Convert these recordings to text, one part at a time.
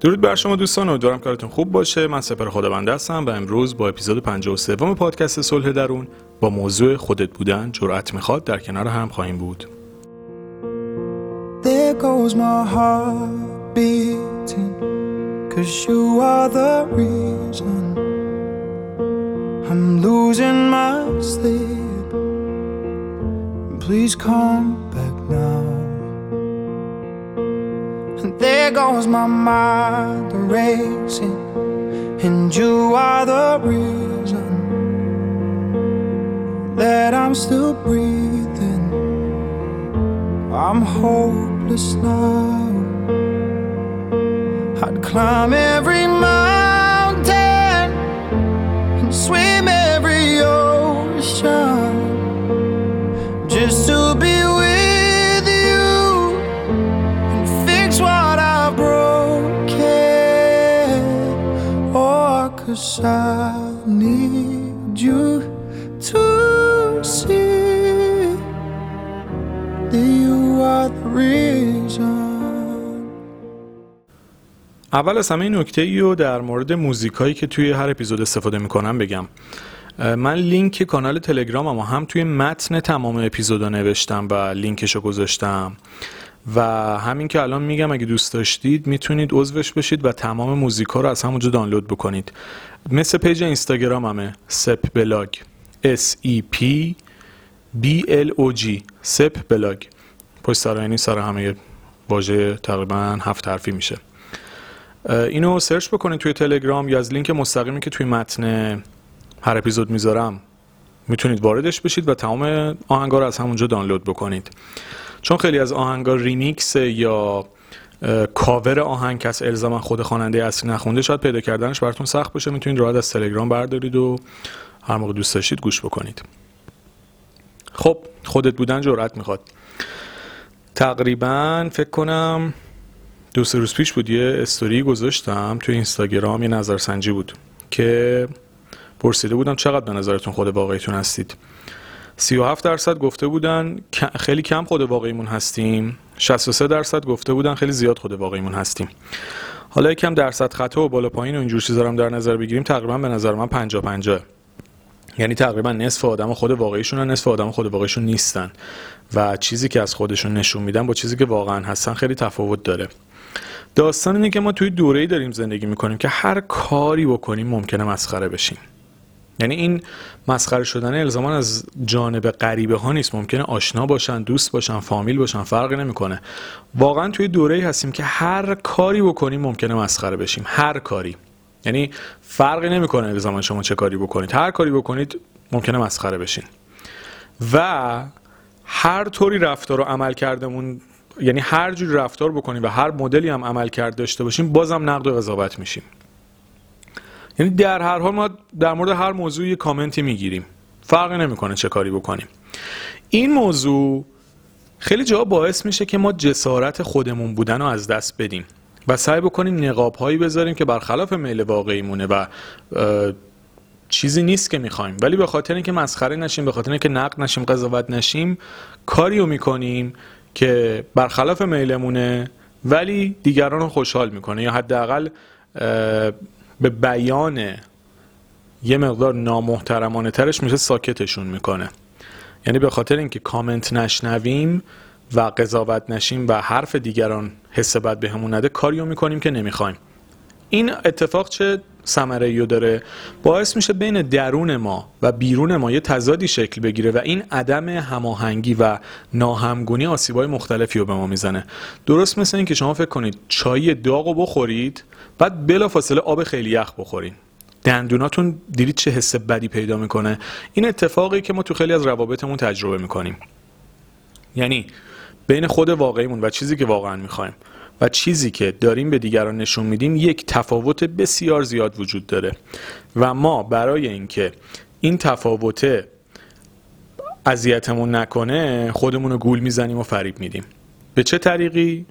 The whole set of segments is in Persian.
درود بر شما دوستان امیدوارم کارتون خوب باشه. من سپر خدابنده هستم و امروز با اپیزود 53 پادکست صلح درون با موضوع خودت بودن جرأت می‌خواد در کنار هم خواهیم بود. There Please come back. There goes my mind racing, and you are the reason that I'm still breathing. I'm hopeless now. I'd climb every mountain and swim اول از همه نکته ای رو در مورد موزیک هایی که توی هر اپیزود استفاده می‌کنم بگم. من لینک کانال تلگرامم هم توی متن تمام اپیزودا نوشتم و لینکش رو گذاشتم. و همین که الان میگم اگه دوست داشتید می‌تونید عضوش بشید و تمام موزیک ها رو از همونجا دانلود بکنید. مثل page اینستاگرام همه Sepblog S E P B L O G Sepblog. پشت سر یعنی سر همه واژه تقریبا هفت حرفی میشه. اینو search بکنید توی تلگرام یا از لینک مستقیمی که توی متن هر اپیزود می‌ذارم. می‌تونید واردش بشید و تمام آهنگا رو از همونجا دانلود بکنید. چون خیلی از آهنگا ریمیکس یا کاور آهنگ کس الزاما خود خواننده اصلی نخونده شاید پیدا کردنش براتون سخت باشه. می‌تونید راحت از تلگرام بردارید و هر موقع دوست داشتید گوش بکنید. خب خودت بودن جرأت می‌خواد. تقریبا فکر کنم دو سه روز پیش بود یه استوری گذاشتم توی اینستاگرام یه نظرسنجی بود که پرسیده بودم چقدر به نظرتون خود واقعیتون هستید. 37 درصد گفته بودن خیلی کم خود واقعیمون هستیم. 63 درصد گفته بودن خیلی زیاد خود واقعیمون هستیم. حالا یکم درصد خطا و بالا پایین و اینجور چیزا رو در نظر بگیریم تقریبا به نظر من 50 50 یعنی تقریبا نصف آدم خود واقعیشون نصف آدم خود واقعیشون نیستن. و چیزی که از خودشون نشون میدن با چیزی که واقعا هستن خیلی تفاوت داره. داستان اینه که ما توی دوره‌ای داریم زندگی می‌کنیم که هر کاری بکنیم ممکنه مسخره بشیم. یعنی این مسخره شدن الزامان از جانب غریبه ها نیست. ممکنه آشنا باشن دوست باشن فامیل باشن فرقی نمی‌کنه. واقعا توی دوره هستیم که هر کاری بکنیم ممکنه مسخره بشیم. هر کاری. یعنی فرقی نمی‌کنه الزامان شما چه کاری بکنید. هر کاری بکنید ممکنه مسخره بشین. و هر طوری رفتار و عمل کردمون یعنی هر جور رفتار بکنیم و هر مدلی هم عمل کرد داشته باشیم بازم نقد و قضاوت میشیم. یعنی در هر حال ما در مورد هر موضوع یه کامنتی می‌گیریم. فرقی نمی‌کنه چه کاری بکنیم. این موضوع خیلی جا باعث میشه که ما جسارت خودمون بودن رو از دست بدیم و سعی بکنیم نقاب هایی بذاریم که برخلاف میل واقعی مونه و چیزی نیست که می‌خوایم. ولی به خاطر اینکه مسخره نشیم به خاطر اینکه نقد نشیم قضاوت نشیم کاریو می‌کنیم که برخلاف میلمونه ولی دیگران رو خوشحال می‌کنه یا حداقل به بیان یه مقدار نامحترمانه ترش میشه ساکتشون می‌کنه. یعنی به خاطر اینکه کامنت نشنویم و قضاوت نشیم و حرف دیگران حس بد بهمون نده کاریو می‌کنیم که نمی‌خوایم. این اتفاق چه ثمره داره باعث میشه بین درون ما و بیرون ما یه تضادی شکل بگیره و این عدم هماهنگی و ناهمگونی آسیبای مختلفی رو به ما می‌زنه. درست مثل اینکه شما فکر کنید چای داغ رو بخورید بعد بلا فاصله آب خیلی یخ بخورین. دندوناتون دیدید چه حس بدی پیدا می‌کنه. این اتفاقی که ما تو خیلی از روابطمون تجربه می‌کنیم. یعنی بین خود واقعیمون و چیزی که واقعا می‌خوایم. و چیزی که داریم به دیگران نشون میدیم یک تفاوت بسیار زیاد وجود داره. و ما برای اینکه این تفاوت اذیتمون نکنه خودمون رو گول می‌زنیم و فریب میدیم. به چه طریقی؟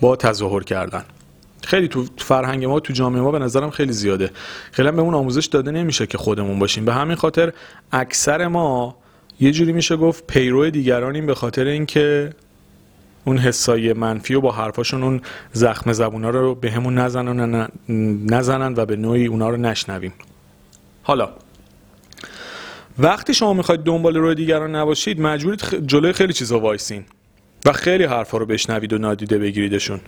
با تظاهر کردن. خیلی تو فرهنگ ما تو جامعه ما به نظرم خیلی زیاده. خیلی هم بهمون آموزش داده نمیشه که خودمون باشیم. به همین خاطر اکثر ما یه جوری میشه گفت پیرو دیگرانیم به خاطر اینکه اون حسای منفی و با حرفاشون اون زخم زبونا رو به همون نزنن, نزنن و به نوعی اونا رو نشنویم. حالا وقتی شما می‌خواید دنبال روی دیگران نباشید مجبورید جلوی خیلی چیزا وایسین و خیلی حرفا رو بشنوید و نادیده بگیریدشون.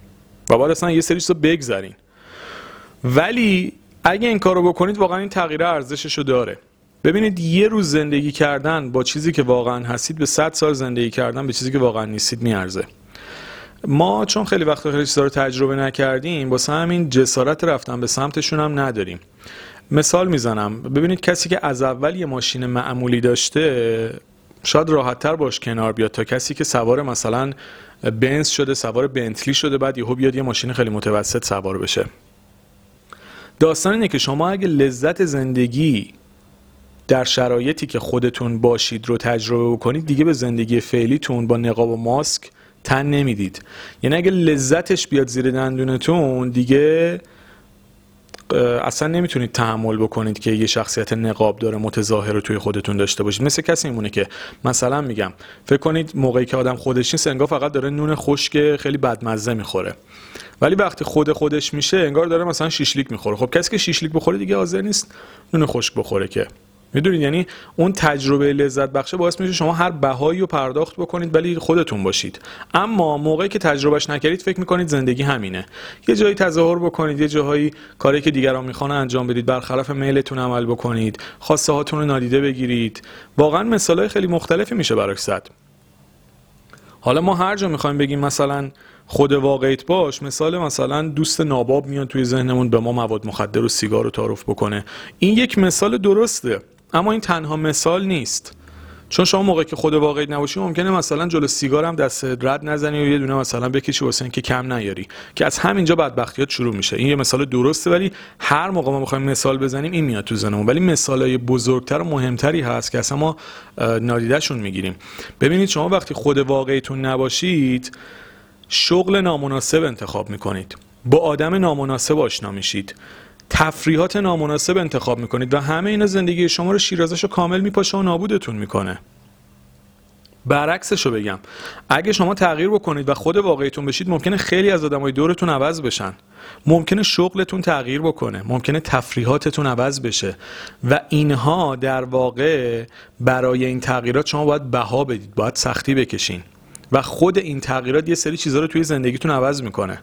و بعد اصلا یه سری چیزا بگذارین ولی اگه این کارو بکنید واقعا این تغییر ارزشش رو داره. ببینید یه روز زندگی کردن با چیزی که واقعا هستید به 100 سال زندگی کردن به چیزی که واقعا نیستید میارزه. ما چون خیلی وقت خیلی چیزا رو تجربه نکردیم واسه همین جسارت رفتن به سمتشون هم نداریم. مثال می‌زنم. ببینید کسی که از اول یه ماشین معمولی داشته شاید راحتتر باش کنار بیاد تا کسی که سوار مثلا بنز شده سوار بنتلی شده بعد یهو بیاد یه ماشین خیلی متوسط سوار بشه. داستان اینه که شما اگه لذت زندگی در شرایطی که خودتون باشید رو تجربه بکنید دیگه به زندگی فعلیتون با نقاب و ماسک تن نمی‌دید. یعنی اگه لذتش بیاد زیر دندونتون دیگه اصلا نمی‌تونید تحمل بکنید که یه شخصیت نقاب داره متظاهر رو توی خودتون داشته باشید. مثل کسی میمونه که مثلا میگم فکر کنید موقعی که آدم خودش نیست انگار فقط داره نون خشک خیلی بدمزه می‌خوره. ولی وقتی خود خودش میشه انگار داره مثلا شیشلیک می‌خوره. خب کسی که شیشلیک بخوره دیگه حاضر نیست نون خشک بخوره که. می‌دونید؟ یعنی اون تجربه لذت بخشه باعث میشه شما هر بهایی رو پرداخت بکنید ولی خودتون باشید. اما موقعی که تجربهش نکردید فکر می‌کنید زندگی همینه. یه جایی تظاهر بکنید یه جاهایی کاری که دیگران می‌خوان انجام بدید برخلاف میلتون عمل بکنید خواسته هاتون رو نادیده بگیرید. واقعا مثالای خیلی مختلفی میشه براش زد حالا ما هر جا می‌خوایم بگیم مثلا خود واقعیت باش مثال مثلا دوست ناباب میان توی ذهنمون به ما مواد مخدر و سیگار رو تعارف بکنه. این یک مثال درسته. اما این تنها مثال نیست. چون شما موقعی که خود واقعی نباشی ممکنه مثلا جلو سیگار هم دست رد نزنی و یه دونه مثلا بکشی واسه که کم نیاری که از همینجا بدبختیات شروع میشه. این یه مثال درسته ولی هر موقع ما می‌خوایم مثال بزنیم این میاد تو ذهنمون. ولی مثالای بزرگتر و مهمتری هست که اصلا ما نادیدهشون می‌گیریم. ببینید شما وقتی خود واقعیتون نباشید شغل نامناسب انتخاب می‌کنید. با آدم نامناسب آشنا میشید. تفریحات نامناسب انتخاب می‌کنید و همه اینا زندگی شما رو شیرازش رو کامل میپاشه و نابودتون می‌کنه. برعکسش رو بگم. اگه شما تغییر بکنید و خود واقعیتون بشید ممکنه خیلی از آدمای دورتون عوض بشن. ممکنه شغلتون تغییر بکنه. ممکنه تفریحاتتون عوض بشه. و اینها در واقع برای این تغییرات شما باید بها بدید. باید سختی بکشین. و خود این تغییرات یه سری چیزها رو توی زندگیتون عوض می‌کنه.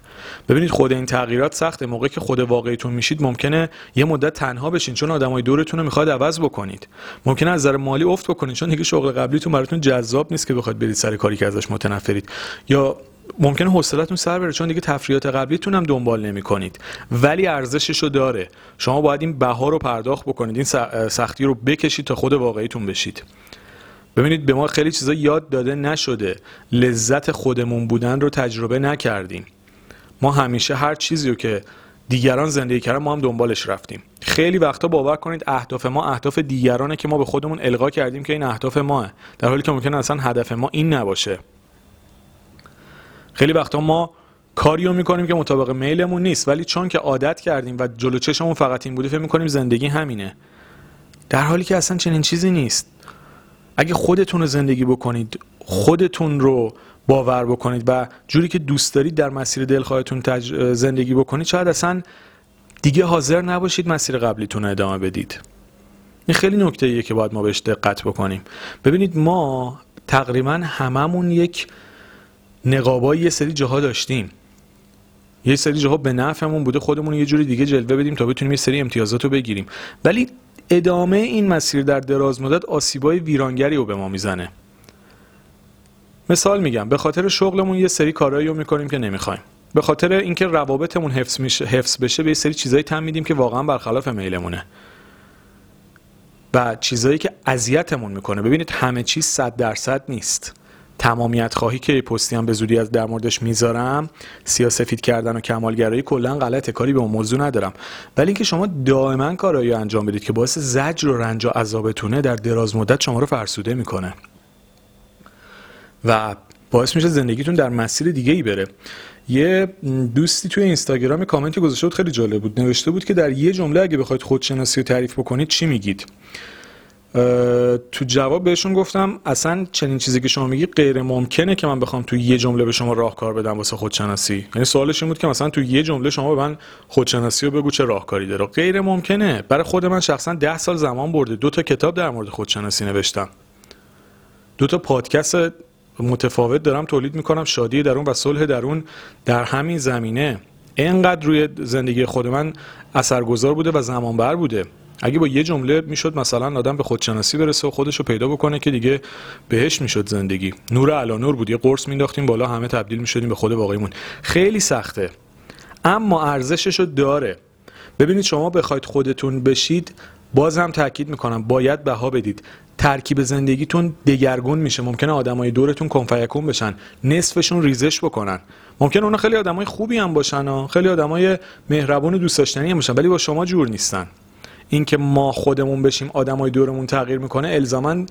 ببینید خود این تغییرات سخته. موقعی که خود واقعیتون میشید ممکنه یه مدت تنها بشین چون آدمای دورتون رو می‌خواد عوض بکنید. ممکنه از نظر مالی افت بکنید چون دیگه شغل قبلیتون براتون جذاب نیست که بخواید برید سر کاری که ازش متنفرید. یا ممکنه حوصلتون سر بره چون دیگه تفریحات قبلیتون هم دنبال نمی کنید ولی ارزشش رو داره. شما باید این بها رو پرداخت بکنید این سختی رو بکشید تا خود واقعیتون بشید. ببینید به ما خیلی چیزا یاد داده نشده. لذت خودمون بودن رو تجربه نکردیم. ما همیشه هر چیزی رو که دیگران زندگی کردن ما هم دنبالش رفتیم. خیلی وقتا باور کنید اهداف ما اهداف دیگرانه که ما به خودمون القا کردیم که این اهداف ماه. در حالی که ممکن اصلا هدف ما این نباشه. خیلی وقتا ما کاری رو می‌کنیم که مطابق میلمون نیست ولی چون که عادت کردیم و جلو چشمون فقط این بوده فکر می‌کنیم زندگی همینه. در حالی که اصلا چنین چیزی نیست. اگه خودتون رو زندگی بکنید خودتون رو باور بکنید و جوری که دوست دارید در مسیر دلخواهتون تج... زندگی بکنید شاید اصلا دیگه حاضر نباشید مسیر قبلیتون رو ادامه بدید. این خیلی نکته ایه که باید ما بهش دقت بکنیم. ببینید ما تقریبا هممون یک نقابایی یه سری جاها داشتیم. یه سری جاها به نفعمون بوده خودمون یه جوری دیگه جلوه بدیم تا بتونیم یه سری امتیازات رو بگیریم. ولی ادامه این مسیر در دراز مدت آسیبای ویرانگری رو به ما می‌زنه. مثال میگم به خاطر شغلمون یه سری کارهایی رو می‌کنیم که نمی‌خوایم. به خاطر اینکه روابطمون حفظ میشه حفظ بشه به یه سری چیزایی تم میدیم که واقعا برخلاف میلمونه. و چیزایی که اذیتمون می‌کنه. ببینید همه چیز صد درصد نیست. تمامیت خواهی که پستی هم به زودی از در موردش می‌ذارم. سیاسفید کردن و کمالگرایی کلا غلطه کاری به اون موضوع ندارم. ولی اینکه شما دائما کارایی انجام بدید که باعث زجر و رنج و عذابتونه در دراز مدت شما رو فرسوده می‌کنه. و باعث میشه زندگیتون در مسیر دیگه ای بره. یه دوستی توی اینستاگرام کامنتی گذاشته بود خیلی جالب بود. نوشته بود که در یه جمله اگه بخواید خودشناسی رو تعریف بکنید چی میگید؟ تو جواب بهشون گفتم اصلا چنین چیزی که شما میگی غیر ممکنه که من بخوام تو یه جمله به شما راهکار بدم واسه خودشناسی. یعنی سوالش این بود که مثلا تو یه جمله شما به من خودشناسی رو بگو چه راهکاری داره. غیر ممکنه. برای خود من شخصا ده سال زمان برده. دو تا کتاب در مورد خودشناسی نوشتم. دو تا پادکست متفاوت دارم تولید می‌کنم. شادی درون و صلح درون در همین زمینه. اینقدر روی زندگی خود من اثرگذار بوده و زمان بر بوده. اگه با یه جمله می‌شد مثلا آدم به خودشناسی برسه و خودش رو پیدا بکنه که دیگه بهش می‌شد زندگی. نور علا نور بود. یه قرص مینداختیم بالا همه تبدیل می‌شدیم به خود واقعیمون خیلی سخته. اما ارزشش رو داره. ببینید شما بخواید خودتون بشید باز هم تاکید می‌کنم باید بها بدید. ترکیب زندگیتون دگرگون میشه. ممکنه آدمای دورتون کنفیکون بشن نصفشون ریزش بکنن. ممکنه اونا خیلی آدمای خوبی هم باشن و خیلی آدمای مهربون و دوست داشتنی هم باشن ولی با شما جور نیستن. اینکه ما خودمون بشیم آدمای دورمون تغییر می‌کنه الزاما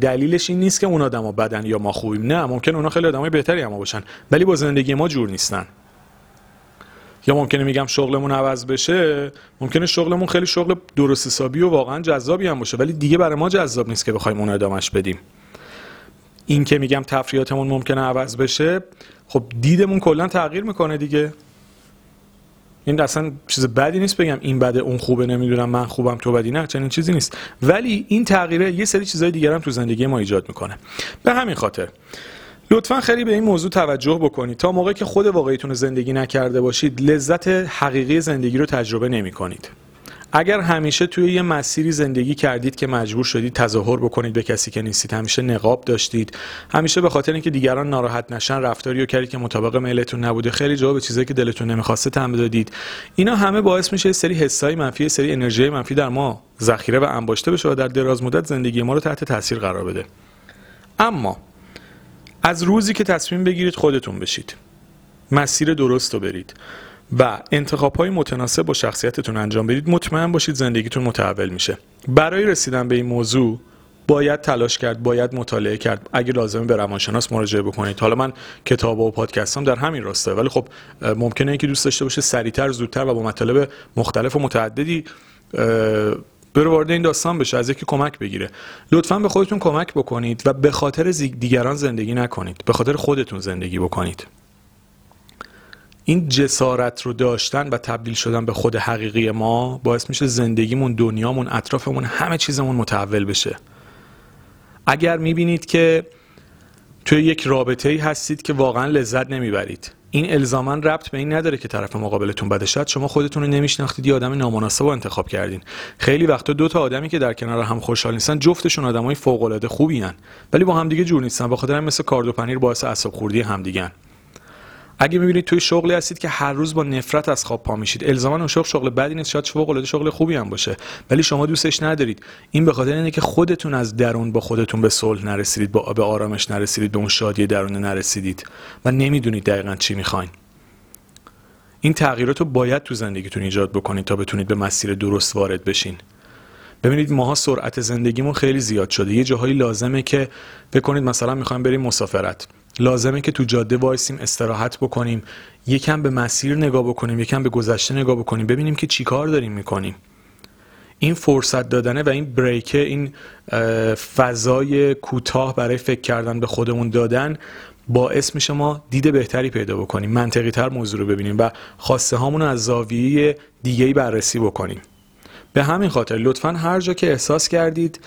دلیلش این نیست که اون آدما بدن یا ما خوبیم. نه ممکن اونا خیلی آدمای بهتری هم باشن ولی با زندگی ما جور نیستن. یا ممکنه میگم شغلمون عوض بشه ممکنه شغلمون خیلی شغل درست حسابی و واقعا جذابی هم باشه ولی دیگه برای ما جذاب نیست که بخوایم اون ادامش بدیم. این که میگم تفریاتمون ممکنه عوض بشه خب دیدمون کلا تغییر می‌کنه دیگه. این اصلا چیز بدی نیست بگم این بده اون خوبه نمی‌دونم من خوبم تو بدی نه چنین چیزی نیست. ولی این تغییره یه سری چیزای دیگر هم تو زندگی ما ایجاد می‌کنه. به همین خاطر لطفا خیلی به این موضوع توجه بکنید. تا موقعی که خود واقعیتون زندگی نکرده باشید لذت حقیقی زندگی رو تجربه نمی کنید اگر همیشه توی یه مسیری زندگی کردید که مجبور شدید تظاهر بکنید به کسی که نیستید همیشه نقاب داشتید همیشه به خاطر اینکه دیگران ناراحت نشن رفتاری رو کردید که مطابق میلتون نبوده خیلی جواب چیزایی که دلتون نمی‌خواسته تم دادید. اینا همه باعث میشه سری حسای منفی سری انرژی منفی در ما ذخیره و انباشته بشه و در دراز مدت زندگی ما رو تحت تاثیر قرار بده. اما از روزی که تصمیم بگیرید خودتون بشید. مسیر درست رو برید. و انتخاب های متناسب با شخصیتتون انجام بدید. مطمئن باشید زندگیتون متحول میشه. برای رسیدن به این موضوع باید تلاش کرد باید مطالعه کرد. اگه لازمه به روانشناس مراجعه بکنید. حالا من کتاب و پادکستام در همین راسته. ولی خب ممکنه اینکه دوست داشته باشه سریعتر زودتر و با مطالب مختلف و متعددی بره وارد این داستان بشه از یکی کمک بگیره. لطفا به خودتون کمک بکنید و به خاطر دیگران زندگی نکنید. به خاطر خودتون زندگی بکنید. این جسارت رو داشتن و تبدیل شدن به خود حقیقی ما باعث میشه زندگیمون دنیامون اطرافمون همه چیزمون متحول بشه. اگر می‌بینید که توی یک رابطه ای هستید که واقعا لذت نمی‌برید این الزاما ربط به این نداره که طرف مقابلتون بده. شاید شما خودتون رو نمیشناختید یه آدم نامناسب رو انتخاب کردین. خیلی وقتا دو تا آدمی که در کنار هم خوشحال نیستن جفتشون آدمای فوق العاده خوبی هن. ولی با همدیگه جور نیستن بخاطر مثل کارد و پنیر باعث اعصاب خوردی همدیگن اگه می‌بینید توی شغلی هستید که هر روز با نفرت از خواب پا میشید الزاما اون شغل شغل بدی نیست شاید فوق العاده شغل خوبی هم باشه. ولی شما دوستش ندارید. این به خاطر اینه که خودتون از درون با خودتون به صلح نرسیدید با به آرامش نرسیدید به اون شادی درون نرسیدید و نمی‌دونید دقیقا چی می‌خواین. این تغییرات رو باید تو زندگیتون ایجاد بکنید تا بتونید به مسیر درست وارد بشین. ببینید ماها سرعت زندگیمون خیلی زیاد شده. یه جاهایی لازمه که بکنید مثلا می‌خوایم بریم مسافرت. لازمه که تو جاده وایسیم استراحت بکنیم یکم به مسیر نگاه بکنیم یکم به گذشته نگاه بکنیم ببینیم که چیکار داریم می‌کنیم. این فرصت دادنه و این بریکه این فضای کوتاه برای فکر کردن به خودمون دادن باعث میشه ما دید بهتری پیدا بکنیم منطقی تر موضوع رو ببینیم و خواسته هامون رو از زاویه دیگه بررسی بکنیم. به همین خاطر لطفا هر جا که احساس کردید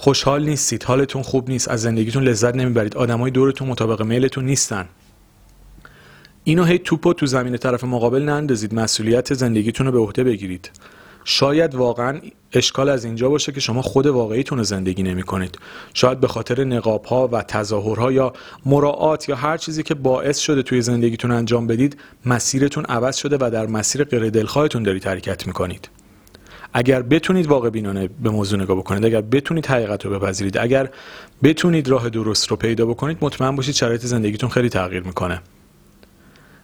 خوشحال نیستید حالتون خوب نیست از زندگیتون لذت نمی‌برید آدمای دورتون مطابق میلتون نیستن. اینو هی توپو تو زمین طرف مقابل نندازید مسئولیت زندگیتون رو به عهده بگیرید. شاید واقعا اشکال از اینجا باشه که شما خود واقعیتون رو زندگی نمی کنید شاید به خاطر نقاب ها و تظاهرها یا مراعات یا هر چیزی که باعث شده توی زندگیتون انجام بدید مسیرتون عوض شده و در مسیر غیر دلخواهتون دارید حرکت می‌کنید. اگر بتونید واقع بینانه به موضوع نگاه بکنید اگر بتونید حقیقت رو بپذیرید اگر بتونید راه درست رو پیدا بکنید مطمئن باشید شرایط زندگیتون خیلی تغییر می‌کنه.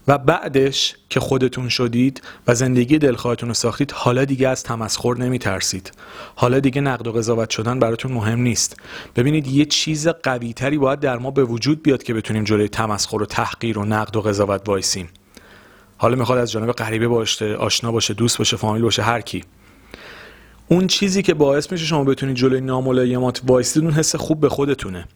و بعدش که خودتون شدید و زندگی دلخواهتون رو ساختید حالا دیگه از تمسخر نمی ترسید حالا دیگه نقد و قضاوت شدن براتون مهم نیست. ببینید یه چیز قوی تری باید در ما به وجود بیاد که بتونیم جلوی تمسخر و تحقیر و نقد و قضاوت وایسیم. حالا می‌خواد از جانب غریبه باشه آشنا باشه دوست باشه فامیل باشه هر کی. اون چیزی که باعث میشه شما بتونید جلوی ناملایمات وایسید اون حس خوب به خودتونه.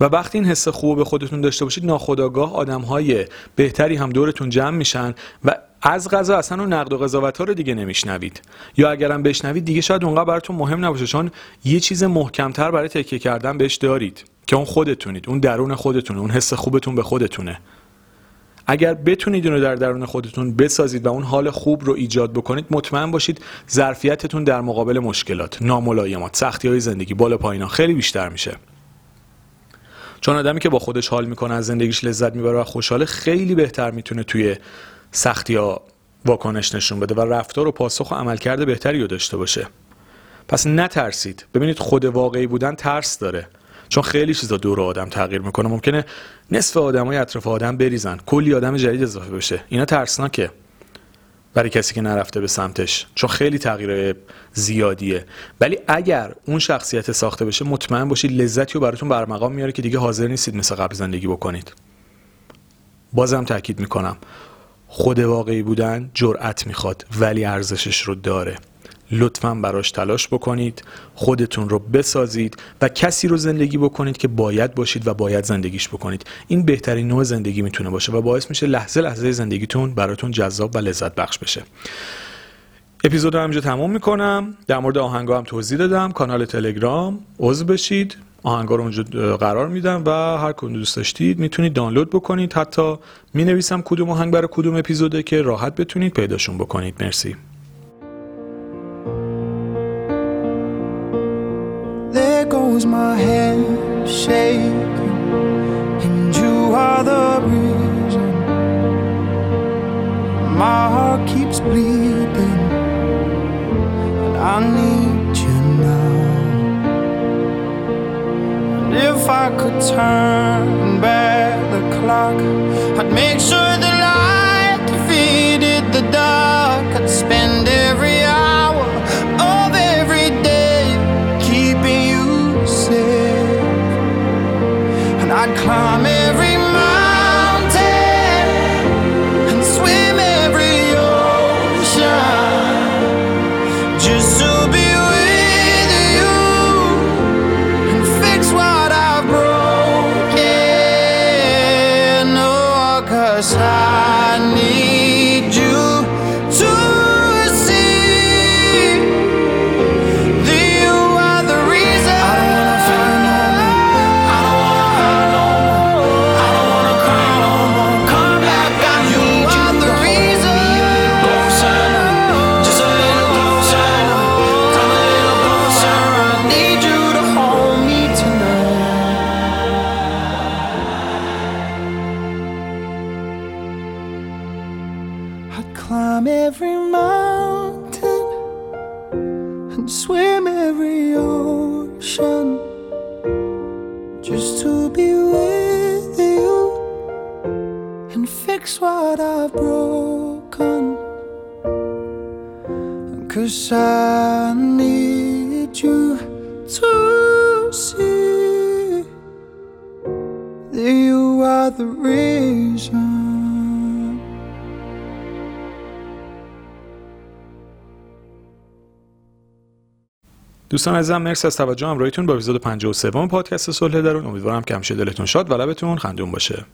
و وقتی این حس خوب به خودتون داشته باشید ناخداگاه آدم های بهتری هم دورتون جمع میشن و از غذا اصلا اون نقد و قضاوت ها رو دیگه نمیشنوید. یا اگرم بشنوید دیگه شاید اونقدر براتون مهم نباشه چون یه چیز محکمتر برای تکیه کردن بهش دارید که اون خودتونید اون درون خودتونه اون حس خوبتون به خودتونه. اگر بتونید اون رو در درون خودتون بسازید و اون حال خوب رو ایجاد بکنید مطمئن باشید ظرفیتتون در مقابل مشکلات ناملایمات. سختی های زندگی بالا پایینا. خیلی بیشتر میشه. چون آدمی که با خودش حال می‌کنه از زندگیش لذت می‌بره و خوشحاله خیلی بهتر می‌تونه توی سختی ها واکنش نشون بده و رفتار و پاسخ و عملکرد بهتری رو داشته باشه. پس نترسید. ببینید خود واقعی بودن ترس داره. چون خیلی چیزا دور آدم تغییر می‌کنه ممکنه نصف آدمای اطراف آدم بریزن کلی آدم جدید اضافه بشه. اینا ترسناکه برای کسی که نرفته به سمتش چون خیلی تغییر زیادیه. ولی اگر اون شخصیت ساخته بشه مطمئن باشید لذتی رو براتون برمقام میاره که دیگه حاضر نیستید مثل قبل زندگی بکنید. بازم تاکید می‌کنم خود واقعی بودن جرأت می‌خواد ولی ارزشش رو داره. لطفا براش تلاش بکنید خودتون رو بسازید و کسی رو زندگی بکنید که باید باشید و باید زندگیش بکنید. این بهترین نوع زندگی می‌تونه باشه و باعث میشه لحظه لحظه زندگیتون براتون جذاب و لذت بخش بشه. اپیزود رو همینجا تموم می‌کنم. در مورد آهنگا هم توضیح دادم. کانال تلگرام عضو بشید. آهنگا رو اونجا قرار میدم و هر کدوم دوست داشتید می‌تونید دانلود بکنید. حتی می نویسم کدوم آهنگ برای کدوم اپیزوده که راحت بتونید پیداشون بکنید. مرسی. My head shaking, and you are the reason my heart keeps bleeding, and I need you now. And if I could turn back the clock, I'd make sure the just to be with you and fix what I've broken. Cause I need you to see that you are the reason. دوستان عزیزم مرسی از توجه همراهیتون با اپیزود 53 پادکست صلح درون. امیدوارم که همیشه دلتون شاد و لبتون خندون باشه.